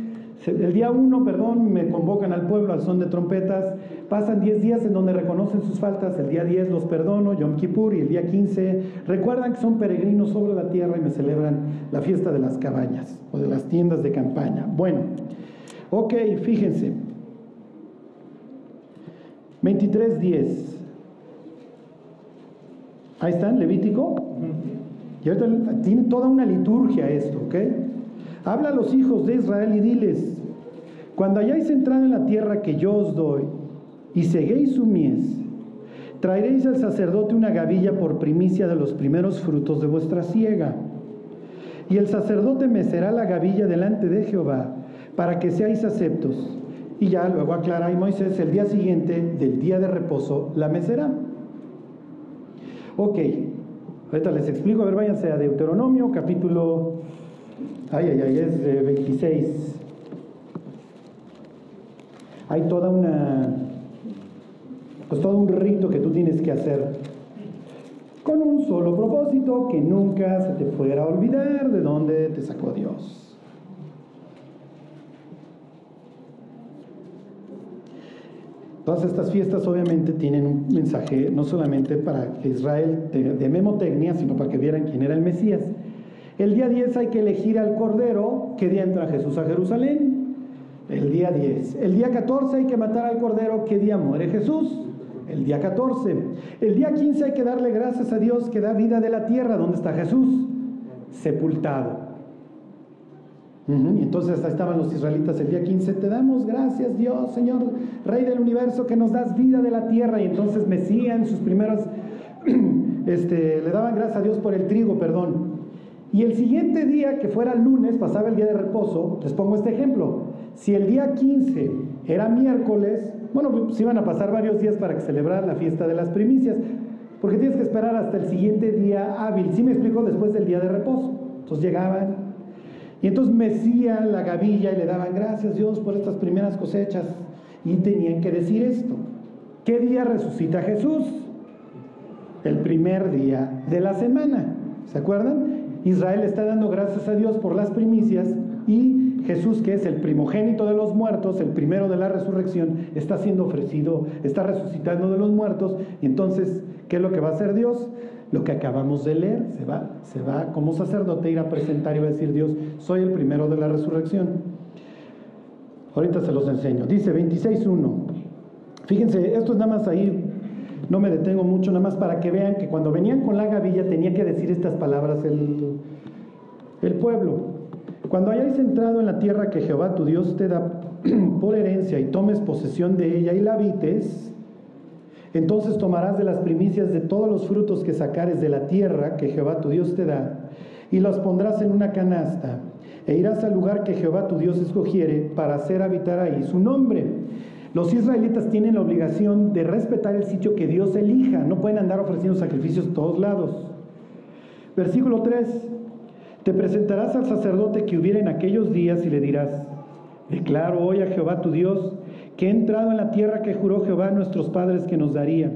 el día 1, perdón, me convocan al pueblo al son de trompetas, pasan 10 días en donde reconocen sus faltas, el día 10 los perdono, Yom Kippur, y el día 15 recuerdan que son peregrinos sobre la tierra y me celebran la fiesta de las cabañas o de las tiendas de campaña. Bueno, Ok, fíjense. 23.10. Ahí está, Levítico. Y ahorita tiene toda una liturgia esto, ¿ok? Habla a los hijos de Israel y diles, cuando hayáis entrado en la tierra que yo os doy y seguéis su mies, traeréis al sacerdote una gavilla por primicia de los primeros frutos de vuestra siega. Y el sacerdote mecerá la gavilla delante de Jehová para que seáis aceptos. Y ya luego aclara y Moisés, el día siguiente del día de reposo la mecerá. Ok, ahorita les explico, a ver, váyanse a Deuteronomio, capítulo, ay, ay, ay, es 26. Hay toda una, pues todo un rito que tú tienes que hacer con un solo propósito, que nunca se te fuera olvidar de dónde te sacó Dios. Todas estas fiestas obviamente tienen un mensaje no solamente para que Israel de, memotecnia, sino para que vieran quién era el Mesías. El día 10 hay que elegir al Cordero. ¿Qué día entra Jesús a Jerusalén? El día 10. El día 14 hay que matar al Cordero. ¿Qué día muere Jesús? El día 14. El día 15 hay que darle gracias a Dios que da vida de la tierra. ¿Dónde está Jesús? Sepultado. Y entonces estaban los israelitas el día 15, te damos gracias Dios, Señor, Rey del universo, que nos das vida de la tierra. Y entonces Mesías sus primeros, este, le daban gracias a Dios por el trigo, perdón. Y el siguiente día, que fuera lunes, pasaba el día de reposo, les pongo este ejemplo. Si el día 15 era miércoles, bueno, pues iban a pasar varios días para que celebrara la fiesta de las primicias, porque tienes que esperar hasta el siguiente día hábil. ¿Sí me explico? Después del día de reposo. Entonces llegaban, y entonces mecían la gavilla y le daban gracias Dios por estas primeras cosechas. Y tenían que decir esto. ¿Qué día resucita Jesús? El primer día de la semana. ¿Se acuerdan? Israel está dando gracias a Dios por las primicias y Jesús, que es el primogénito de los muertos, el primero de la resurrección, está siendo ofrecido, está resucitando de los muertos. Y entonces, ¿qué es lo que va a hacer Dios? lo que acabamos de leer. Se va, se va como sacerdote a ir a presentar y va a decir Dios, soy el primero de la resurrección. Ahorita se los enseño. Dice 26.1. Fíjense, esto es nada más ahí no me detengo mucho, nada más para que vean que cuando venían con la gavilla tenía que decir estas palabras el, el pueblo. Cuando hayáis entrado en la tierra que Jehová tu Dios te da por herencia y tomes posesión de ella y la habites, entonces tomarás de las primicias de todos los frutos que sacares de la tierra que Jehová tu Dios te da, y los pondrás en una canasta, e irás al lugar que Jehová tu Dios escogiere para hacer habitar ahí su nombre. Los israelitas tienen la obligación de respetar el sitio que Dios elija, no pueden andar ofreciendo sacrificios todos lados. Versículo 3. Te presentarás al sacerdote que hubiera en aquellos días y le dirás, declaro hoy a Jehová tu Dios que he entrado en la tierra que juró Jehová a nuestros padres que nos daría.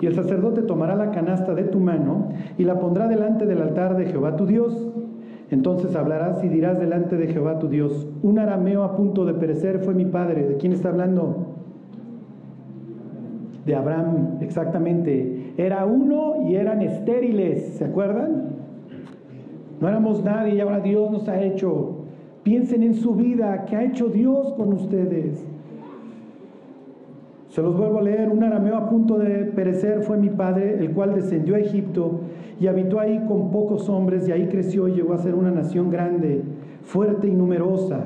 Y el sacerdote tomará la canasta de tu mano y la pondrá delante del altar de Jehová tu Dios. Entonces hablarás y dirás delante de Jehová tu Dios, un arameo a punto de perecer fue mi padre. ¿De quién está hablando? De Abraham, exactamente. Era uno y eran estériles, ¿se acuerdan? No éramos nadie y ahora Dios nos ha hecho. Piensen en su vida, ¿qué ha hecho Dios con ustedes? Se los vuelvo a leer, un arameo a punto de perecer fue mi padre, el cual descendió a Egipto y habitó ahí con pocos hombres y ahí creció y llegó a ser una nación grande, fuerte y numerosa.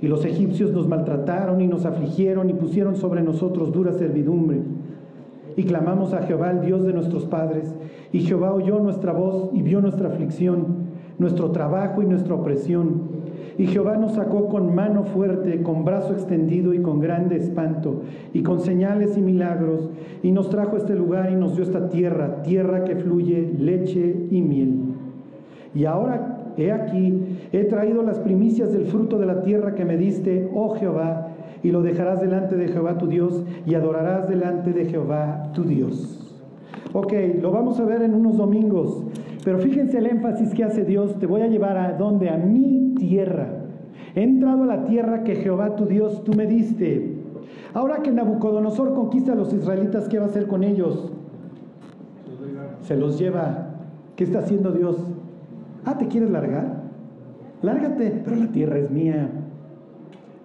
Y los egipcios nos maltrataron y nos afligieron y pusieron sobre nosotros dura servidumbre. Y clamamos a Jehová, el Dios de nuestros padres, y Jehová oyó nuestra voz y vio nuestra aflicción nuestro trabajo y nuestra opresión. Y Jehová nos sacó con mano fuerte, con brazo extendido y con grande espanto, y con señales y milagros, y nos trajo este lugar y nos dio esta tierra, tierra que fluye leche y miel. Y ahora, he aquí, he traído las primicias del fruto de la tierra que me diste, oh Jehová, y lo dejarás delante de Jehová tu Dios, y adorarás delante de Jehová tu Dios. Ok, lo vamos a ver en unos domingos. Pero fíjense el énfasis que hace Dios, te voy a llevar a donde, a mi tierra. He entrado a la tierra que Jehová tu Dios tú me diste. Ahora que Nabucodonosor conquista a los israelitas, ¿qué va a hacer con ellos? Se los lleva. ¿Qué está haciendo Dios? Ah, ¿te quieres largar? Lárgate, pero la tierra es mía.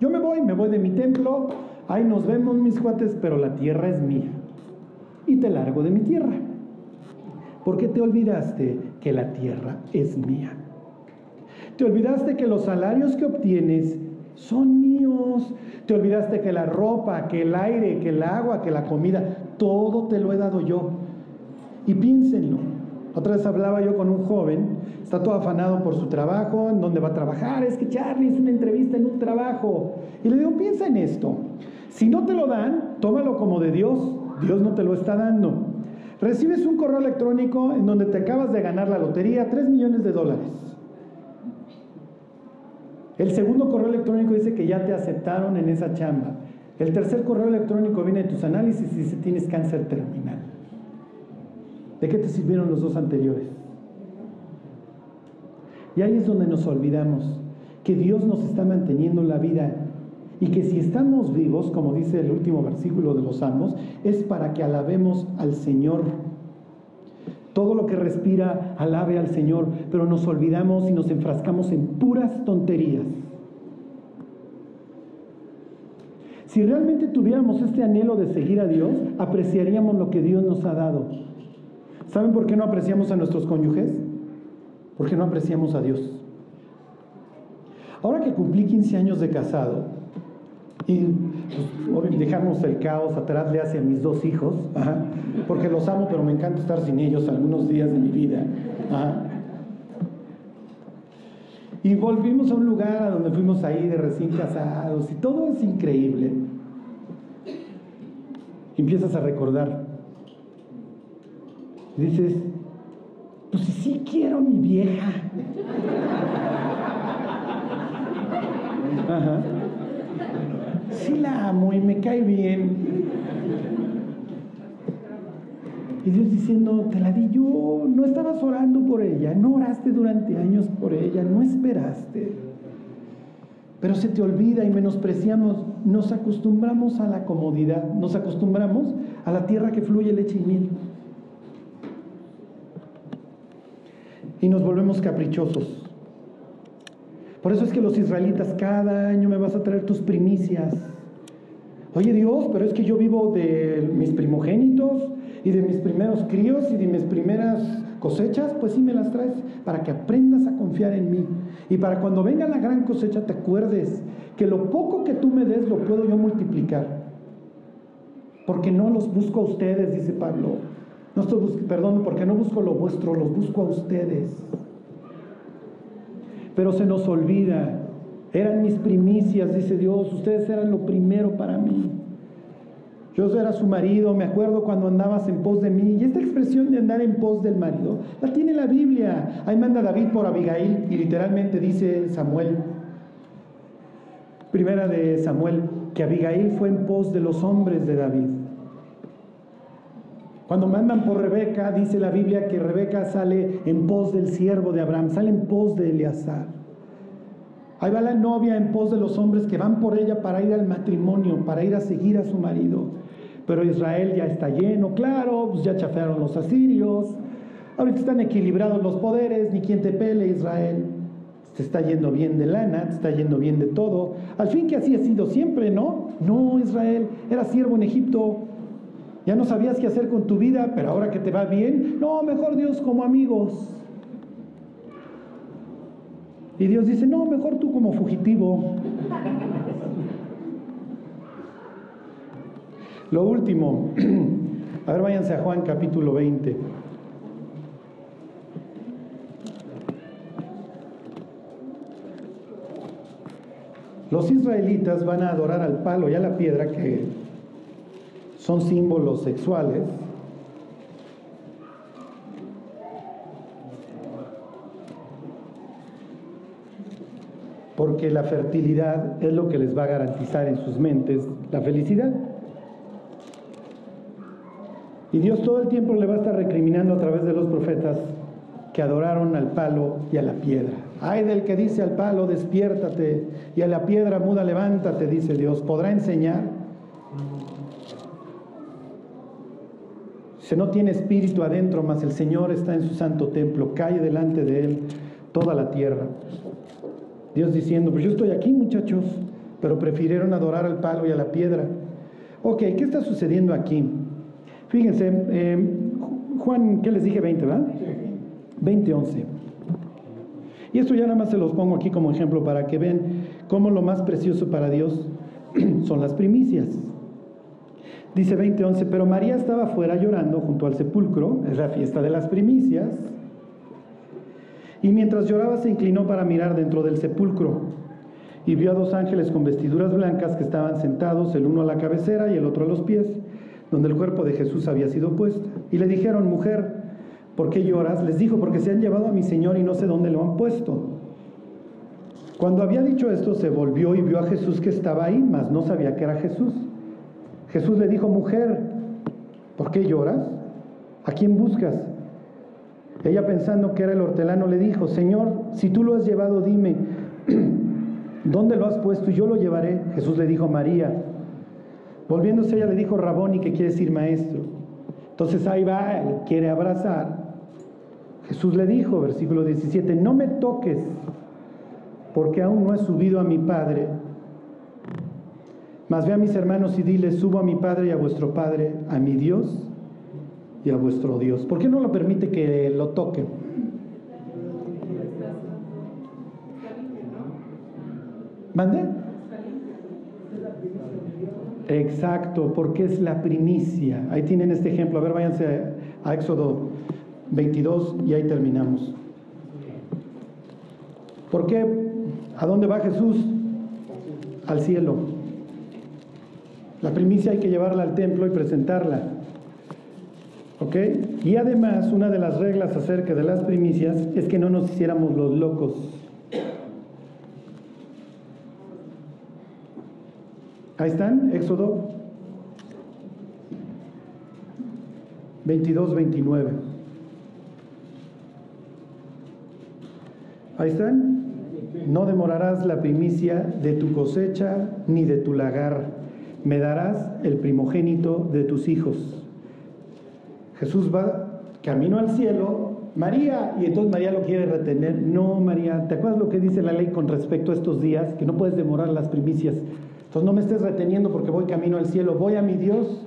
Yo me voy, me voy de mi templo, ahí nos vemos mis cuates, pero la tierra es mía. Y te largo de mi tierra. ¿Por qué te olvidaste que la tierra es mía. Te olvidaste que los salarios que obtienes son míos. Te olvidaste que la ropa, que el aire, que el agua, que la comida, todo te lo he dado yo. Y piénsenlo. Otra vez hablaba yo con un joven, está todo afanado por su trabajo, en dónde va a trabajar. Es que Charlie es una entrevista en un trabajo. Y le digo, piensa en esto. Si no te lo dan, tómalo como de Dios. Dios no te lo está dando. Recibes un correo electrónico en donde te acabas de ganar la lotería, 3 millones de dólares. El segundo correo electrónico dice que ya te aceptaron en esa chamba. El tercer correo electrónico viene de tus análisis y dice tienes cáncer terminal. ¿De qué te sirvieron los dos anteriores? Y ahí es donde nos olvidamos que Dios nos está manteniendo la vida y que si estamos vivos, como dice el último versículo de los Salmos, es para que alabemos al Señor. Todo lo que respira, alabe al Señor, pero nos olvidamos y nos enfrascamos en puras tonterías. Si realmente tuviéramos este anhelo de seguir a Dios, apreciaríamos lo que Dios nos ha dado. ¿Saben por qué no apreciamos a nuestros cónyuges? Porque no apreciamos a Dios. Ahora que cumplí 15 años de casado, y pues, dejamos el caos atrás, le hace a mis dos hijos, porque los amo, pero me encanta estar sin ellos algunos días de mi vida. Y volvimos a un lugar a donde fuimos ahí de recién casados y todo es increíble. empiezas a recordar. dices, pues si sí quiero mi vieja. Ajá sí la amo y me cae bien. Y Dios diciendo, te la di yo, no estabas orando por ella, no oraste durante años por ella, no esperaste. Pero se te olvida y menospreciamos, nos acostumbramos a la comodidad, nos acostumbramos a la tierra que fluye leche y miel. Y nos volvemos caprichosos. Por eso es que los israelitas cada año me vas a traer tus primicias. Oye Dios, pero es que yo vivo de mis primogénitos Y de mis primeros críos y de mis primeras cosechas, pues sí me las traes para que aprendas a confiar en mí. Y para cuando venga la gran cosecha te acuerdes que lo poco que tú me des lo puedo yo multiplicar. Porque no los busco a ustedes, dice Pablo. No estoy perdón, porque no busco lo vuestro, los busco a ustedes. Pero se nos olvida, eran mis primicias, dice Dios, ustedes eran lo primero para mí. Yo era su marido, me acuerdo cuando andabas en pos de mí. Y esta expresión de andar en pos del marido la tiene la Biblia. Ahí manda David por Abigail y literalmente dice Samuel, primera de Samuel, que Abigail fue en pos de los hombres de David. Cuando mandan por Rebeca, dice la Biblia que Rebeca sale en pos del siervo de Abraham, sale en pos de Eleazar. Ahí va la novia en pos de los hombres que van por ella para ir al matrimonio, para ir a seguir a su marido. Pero Israel ya está lleno, claro, pues ya chafearon los asirios, ahorita están equilibrados los poderes, ni quien te pele Israel, te está yendo bien de lana, te está yendo bien de todo, al fin que así ha sido siempre, ¿no? No, Israel, era siervo en Egipto, ya no sabías qué hacer con tu vida, pero ahora que te va bien, no, mejor Dios como amigos. Y Dios dice, no, mejor tú como fugitivo. Lo último, a ver, váyanse a Juan capítulo 20. Los israelitas van a adorar al palo y a la piedra que son símbolos sexuales. Porque la fertilidad es lo que les va a garantizar en sus mentes la felicidad. Y Dios todo el tiempo le va a estar recriminando a través de los profetas que adoraron al palo y a la piedra. Ay del que dice al palo, despiértate, y a la piedra muda, levántate, dice Dios. ¿Podrá enseñar? Si no tiene espíritu adentro, mas el Señor está en su santo templo, cae delante de él toda la tierra. Dios diciendo, pues yo estoy aquí muchachos, pero prefirieron adorar al palo y a la piedra. Ok, ¿qué está sucediendo aquí? Fíjense, eh, Juan, ¿qué les dije? 20, ¿verdad? 20, 11. Y esto ya nada más se los pongo aquí como ejemplo para que vean cómo lo más precioso para Dios son las primicias. Dice 20:11, pero María estaba fuera llorando junto al sepulcro, es la fiesta de las primicias, y mientras lloraba se inclinó para mirar dentro del sepulcro y vio a dos ángeles con vestiduras blancas que estaban sentados, el uno a la cabecera y el otro a los pies donde el cuerpo de Jesús había sido puesto. Y le dijeron, mujer, ¿por qué lloras? Les dijo, porque se han llevado a mi Señor y no sé dónde lo han puesto. Cuando había dicho esto, se volvió y vio a Jesús que estaba ahí, mas no sabía que era Jesús. Jesús le dijo, mujer, ¿por qué lloras? ¿A quién buscas? Ella pensando que era el hortelano le dijo, Señor, si tú lo has llevado, dime, ¿dónde lo has puesto y yo lo llevaré? Jesús le dijo, María. Volviéndose ella le dijo Raboni, que quiere decir maestro. Entonces ahí va, quiere abrazar. Jesús le dijo, versículo 17, no me toques, porque aún no he subido a mi Padre. Mas ve a mis hermanos y dile, subo a mi Padre y a vuestro Padre, a mi Dios y a vuestro Dios. ¿Por qué no lo permite que lo toquen? ¿Mande? Exacto, porque es la primicia. Ahí tienen este ejemplo. A ver, váyanse a Éxodo 22 y ahí terminamos. ¿Por qué? ¿A dónde va Jesús? Al cielo. La primicia hay que llevarla al templo y presentarla. ¿Ok? Y además, una de las reglas acerca de las primicias es que no nos hiciéramos los locos. Ahí están, Éxodo 22, 29. Ahí están. No demorarás la primicia de tu cosecha ni de tu lagar. Me darás el primogénito de tus hijos. Jesús va camino al cielo. María, y entonces María lo quiere retener. No, María, ¿te acuerdas lo que dice la ley con respecto a estos días? Que no puedes demorar las primicias. Entonces no me estés reteniendo porque voy camino al cielo, voy a mi Dios.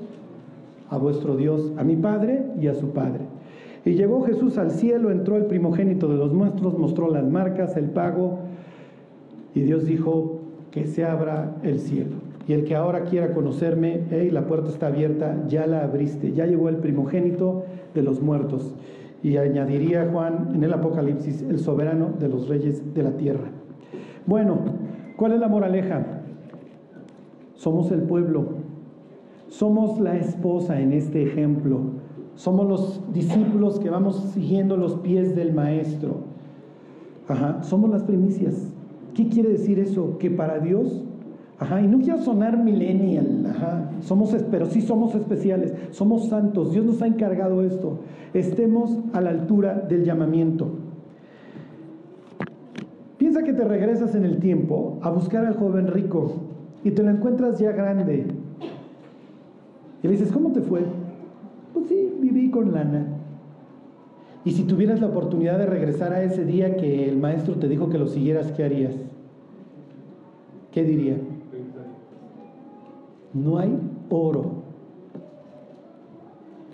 a vuestro Dios, a mi Padre y a su Padre. Y llegó Jesús al cielo, entró el primogénito de los nuestros, mostró las marcas, el pago, y Dios dijo que se abra el cielo. Y el que ahora quiera conocerme, hey, la puerta está abierta, ya la abriste, ya llegó el primogénito de los muertos. Y añadiría Juan en el Apocalipsis, el soberano de los reyes de la tierra. Bueno, ¿cuál es la moraleja? Somos el pueblo, somos la esposa en este ejemplo, somos los discípulos que vamos siguiendo los pies del maestro. Ajá, somos las primicias. ¿Qué quiere decir eso? Que para Dios Ajá, y no quiero sonar millennial, ajá, somos, pero sí somos especiales, somos santos, Dios nos ha encargado esto, estemos a la altura del llamamiento. Piensa que te regresas en el tiempo a buscar al joven rico y te lo encuentras ya grande. Y le dices, ¿cómo te fue? Pues sí, viví con lana. Y si tuvieras la oportunidad de regresar a ese día que el maestro te dijo que lo siguieras, ¿qué harías? ¿Qué diría? No hay oro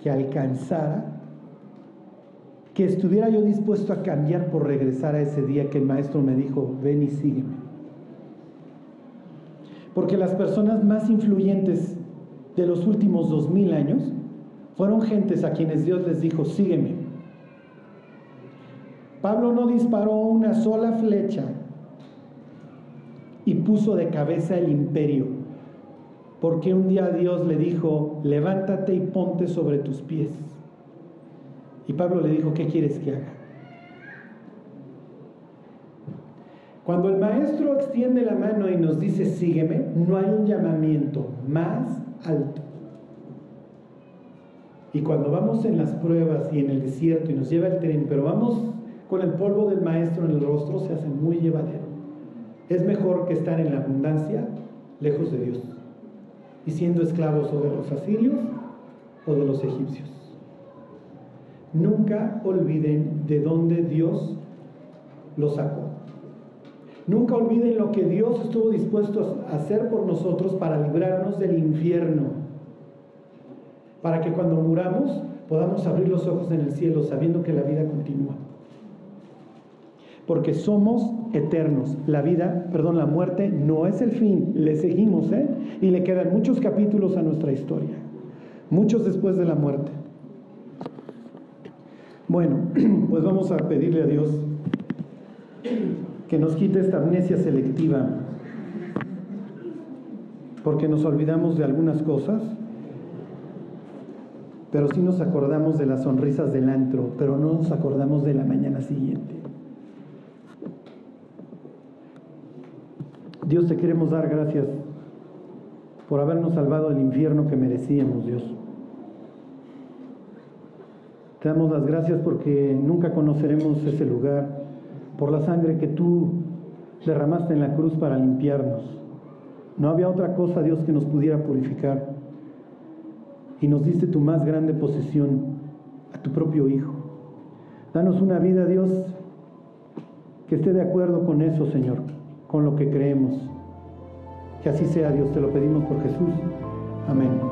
que alcanzara, que estuviera yo dispuesto a cambiar por regresar a ese día que el maestro me dijo, ven y sígueme. Porque las personas más influyentes de los últimos dos mil años fueron gentes a quienes Dios les dijo, sígueme. Pablo no disparó una sola flecha y puso de cabeza el imperio porque un día Dios le dijo, levántate y ponte sobre tus pies. Y Pablo le dijo, ¿qué quieres que haga? Cuando el maestro extiende la mano y nos dice, sígueme, no hay un llamamiento más alto. Y cuando vamos en las pruebas y en el desierto y nos lleva el tren, pero vamos con el polvo del maestro en el rostro, se hace muy llevadero. Es mejor que estar en la abundancia lejos de Dios y siendo esclavos o de los asirios o de los egipcios. Nunca olviden de dónde Dios los sacó. Nunca olviden lo que Dios estuvo dispuesto a hacer por nosotros para librarnos del infierno. Para que cuando muramos podamos abrir los ojos en el cielo sabiendo que la vida continúa. Porque somos eternos. La vida, perdón, la muerte no es el fin, le seguimos, ¿eh? Y le quedan muchos capítulos a nuestra historia, muchos después de la muerte. Bueno, pues vamos a pedirle a Dios que nos quite esta amnesia selectiva, porque nos olvidamos de algunas cosas, pero sí nos acordamos de las sonrisas del antro, pero no nos acordamos de la mañana siguiente. Dios te queremos dar gracias por habernos salvado del infierno que merecíamos, Dios. Te damos las gracias porque nunca conoceremos ese lugar por la sangre que tú derramaste en la cruz para limpiarnos. No había otra cosa, Dios, que nos pudiera purificar. Y nos diste tu más grande posesión, a tu propio Hijo. Danos una vida, Dios, que esté de acuerdo con eso, Señor con lo que creemos. Que así sea, Dios, te lo pedimos por Jesús. Amén.